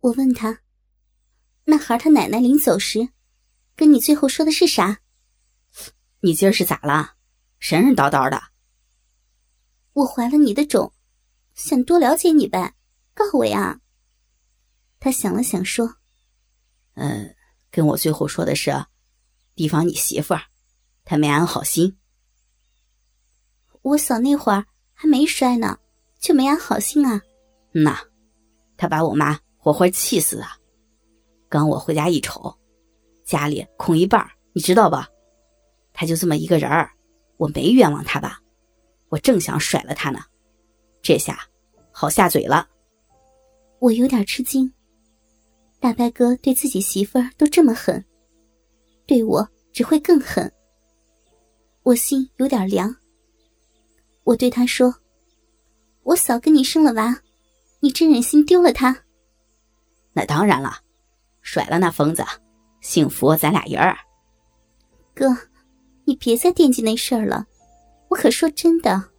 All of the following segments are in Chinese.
我问他：“那孩他奶奶临走时，跟你最后说的是啥？”你今儿是咋了？神神叨叨的。我怀了你的种，想多了解你呗，告我呀。他想了想说：“嗯，跟我最后说的是，提防你媳妇儿，她没安好心。我嫂那会儿还没摔呢，就没安好心啊。嗯呐，他把我妈活活气死了。刚我回家一瞅，家里空一半，你知道吧？他就这么一个人儿，我没冤枉他吧？我正想甩了他呢，这下好下嘴了。我有点吃惊。大白哥对自己媳妇儿都这么狠，对我只会更狠。我心有点凉。我对他说：“我嫂跟你生了娃，你真忍心丢了她？”那当然了，甩了那疯子，幸福咱俩人儿。哥，你别再惦记那事儿了。我可说真的，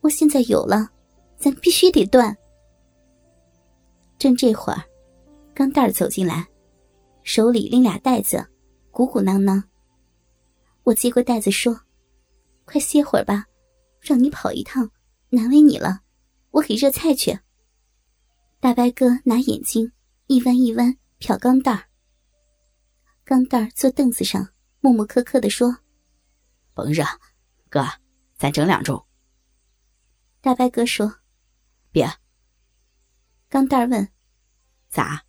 我现在有了，咱必须得断。正这会儿。钢蛋儿走进来，手里拎俩袋子，鼓鼓囊囊。我接过袋子说：“快歇会儿吧，让你跑一趟，难为你了。我给热菜去。”大白哥拿眼睛一弯一弯瞟钢蛋儿。钢蛋儿坐凳子上，木木磕磕的说：“甭热，哥，咱整两盅。”大白哥说：“别。”钢蛋儿问：“咋？”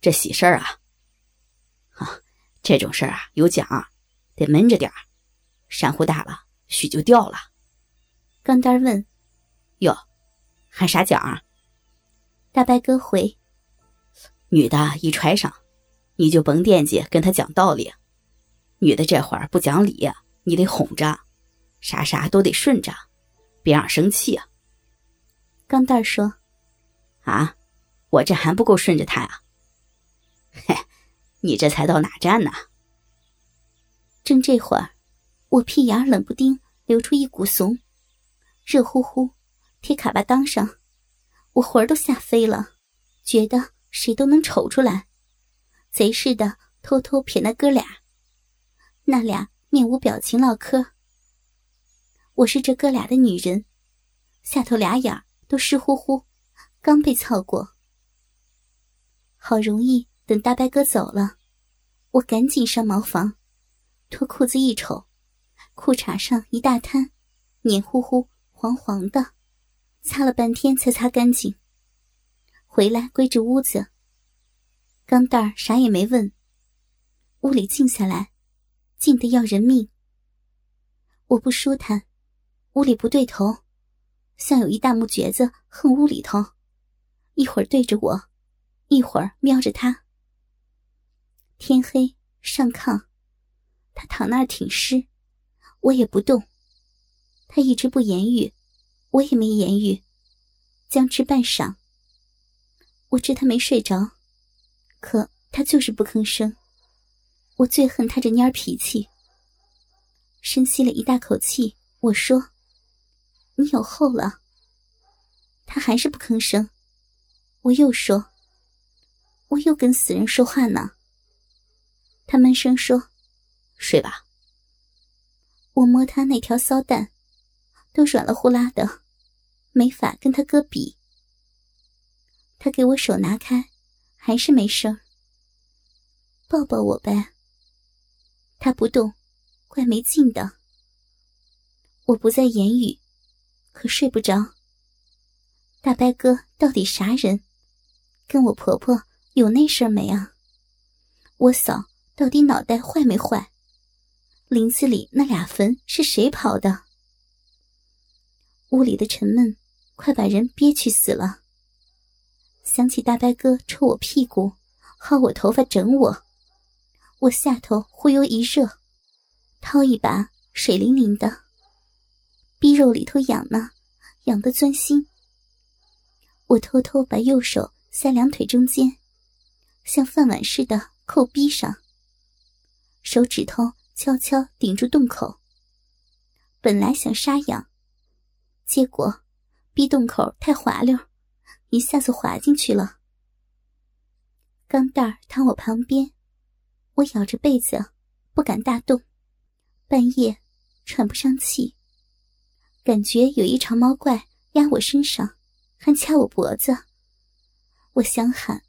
这喜事儿啊，啊，这种事儿啊有奖，得闷着点儿，山呼大了，许就掉了。钢蛋儿问：“哟，还啥奖？”大白哥回：“女的一揣上，你就甭惦记跟她讲道理。女的这会儿不讲理，你得哄着，啥啥都得顺着，别让生气啊。”钢蛋说：“啊，我这还不够顺着她呀。”嘿，你这才到哪站呢？正这会儿，我屁眼冷不丁流出一股怂，热乎乎，贴卡巴裆上，我魂儿都吓飞了，觉得谁都能瞅出来，贼似的偷偷瞥那哥俩，那俩面无表情唠嗑。我是这哥俩的女人，下头俩眼都湿乎乎，刚被操过，好容易。等大白哥走了，我赶紧上茅房，脱裤子一瞅，裤衩上一大滩，黏糊糊、黄黄的，擦了半天才擦干净。回来归置屋子，钢蛋儿啥也没问，屋里静下来，静得要人命。我不舒坦，屋里不对头，像有一大木橛子横屋里头，一会儿对着我，一会儿瞄着他。天黑，上炕，他躺那儿挺尸，我也不动。他一直不言语，我也没言语，僵持半晌。我知他没睡着，可他就是不吭声。我最恨他这蔫儿脾气。深吸了一大口气，我说：“你有后了。”他还是不吭声。我又说：“我又跟死人说话呢。”他闷声说：“睡吧。”我摸他那条骚蛋，都软了呼啦的，没法跟他哥比。他给我手拿开，还是没声抱抱我呗。他不动，怪没劲的。我不再言语，可睡不着。大伯哥到底啥人？跟我婆婆有那事儿没啊？我嫂。到底脑袋坏没坏？林子里那俩坟是谁刨的？屋里的沉闷快把人憋屈死了。想起大白哥抽我屁股、薅我头发、整我，我下头忽悠一热，掏一把水灵灵的，逼肉里头痒呢，痒得钻心。我偷偷把右手塞两腿中间，像饭碗似的扣逼上。手指头悄悄顶住洞口。本来想杀痒，结果逼洞口太滑溜，一下子滑进去了。钢蛋儿躺我旁边，我咬着被子，不敢大动。半夜喘不上气，感觉有一长毛怪压我身上，还掐我脖子。我想喊，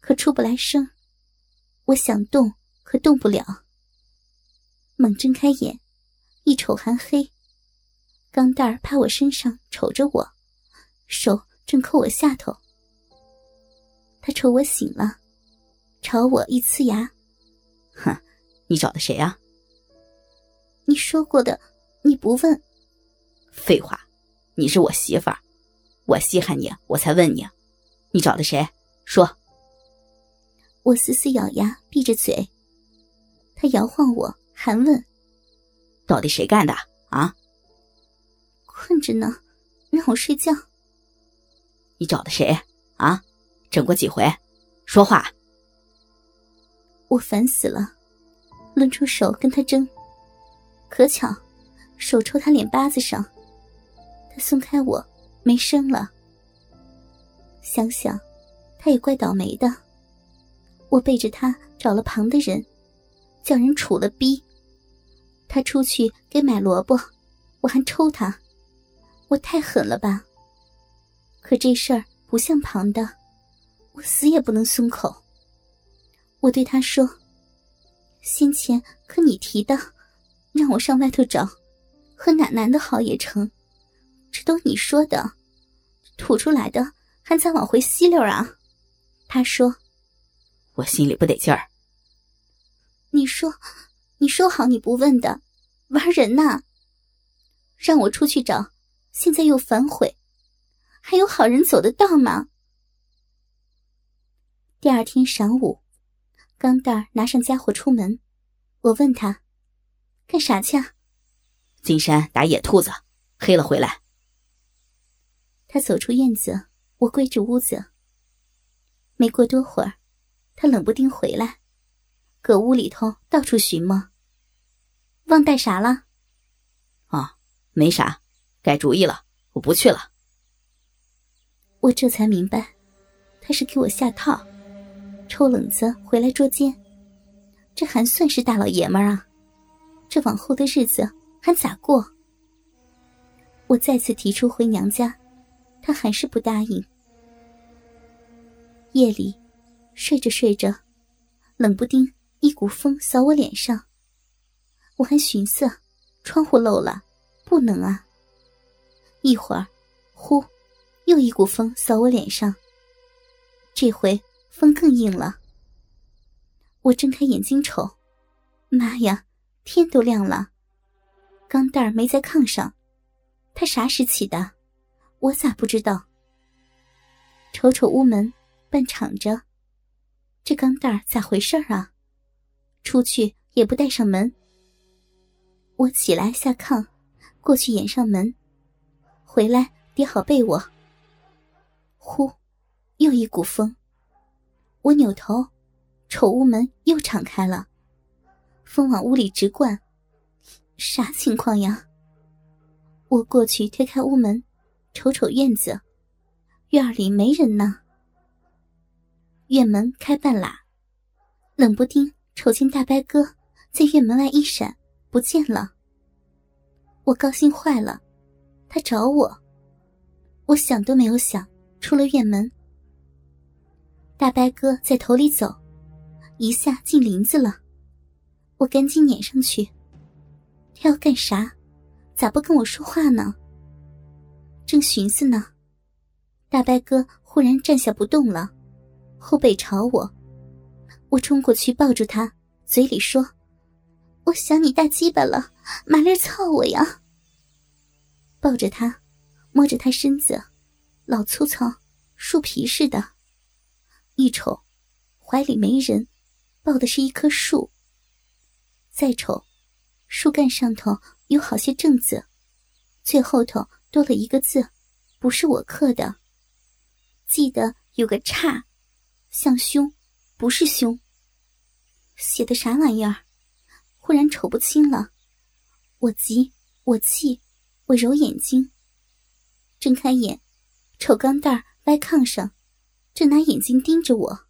可出不来声；我想动，可动不了。猛睁开眼，一瞅还黑。钢蛋儿趴我身上瞅着我，手正抠我下头。他瞅我醒了，朝我一呲牙：“哼，你找的谁啊？”你说过的，你不问。废话，你是我媳妇儿，我稀罕你，我才问你。你找的谁？说。我死死咬牙，闭着嘴。他摇晃我，还问：“到底谁干的？啊？”困着呢，让我睡觉。你找的谁？啊？整过几回？说话。我烦死了，抡出手跟他争。可巧，手抽他脸巴子上，他松开我，没声了。想想，他也怪倒霉的。我背着他找了旁的人，叫人处了逼。他出去给买萝卜，我还抽他，我太狠了吧？可这事儿不像旁的，我死也不能松口。我对他说：“先前可你提的。”让我上外头找，和哪男的好也成，这都你说的，吐出来的还再往回吸溜啊？他说：“我心里不得劲儿。”你说，你说好你不问的，玩人呐？让我出去找，现在又反悔，还有好人走得到吗？第二天晌午，钢蛋儿拿上家伙出门，我问他。干啥去？进山打野兔子，黑了回来。他走出院子，我归置屋子。没过多会儿，他冷不丁回来，搁屋里头到处寻摸。忘带啥了？啊，没啥，改主意了，我不去了。我这才明白，他是给我下套，抽冷子回来捉奸。这还算是大老爷们儿啊！这往后的日子还咋过？我再次提出回娘家，他还是不答应。夜里，睡着睡着，冷不丁一股风扫我脸上，我还寻思窗户漏了，不能啊。一会儿，呼，又一股风扫我脸上，这回风更硬了。我睁开眼睛瞅，妈呀！天都亮了，钢蛋儿没在炕上，他啥时起的？我咋不知道？瞅瞅屋门，半敞着，这钢蛋儿咋回事啊？出去也不带上门。我起来下炕，过去掩上门，回来叠好被窝。又一股风。我扭头，瞅屋门又敞开了。风往屋里直灌，啥情况呀？我过去推开屋门，瞅瞅院子，院里没人呢。院门开半拉，冷不丁瞅见大白哥在院门外一闪，不见了。我高兴坏了，他找我，我想都没有想，出了院门。大白哥在头里走，一下进林子了。我赶紧撵上去。他要干啥？咋不跟我说话呢？正寻思呢，大白哥忽然站下不动了，后背朝我。我冲过去抱住他，嘴里说：“我想你大鸡巴了，麻利操我呀！”抱着他，摸着他身子，老粗糙，树皮似的。一瞅，怀里没人，抱的是一棵树。再瞅，树干上头有好些正字，最后头多了一个字，不是我刻的。记得有个叉，像凶，不是凶。写的啥玩意儿？忽然瞅不清了。我急，我气，我揉眼睛，睁开眼，瞅钢蛋儿歪炕上，正拿眼睛盯着我。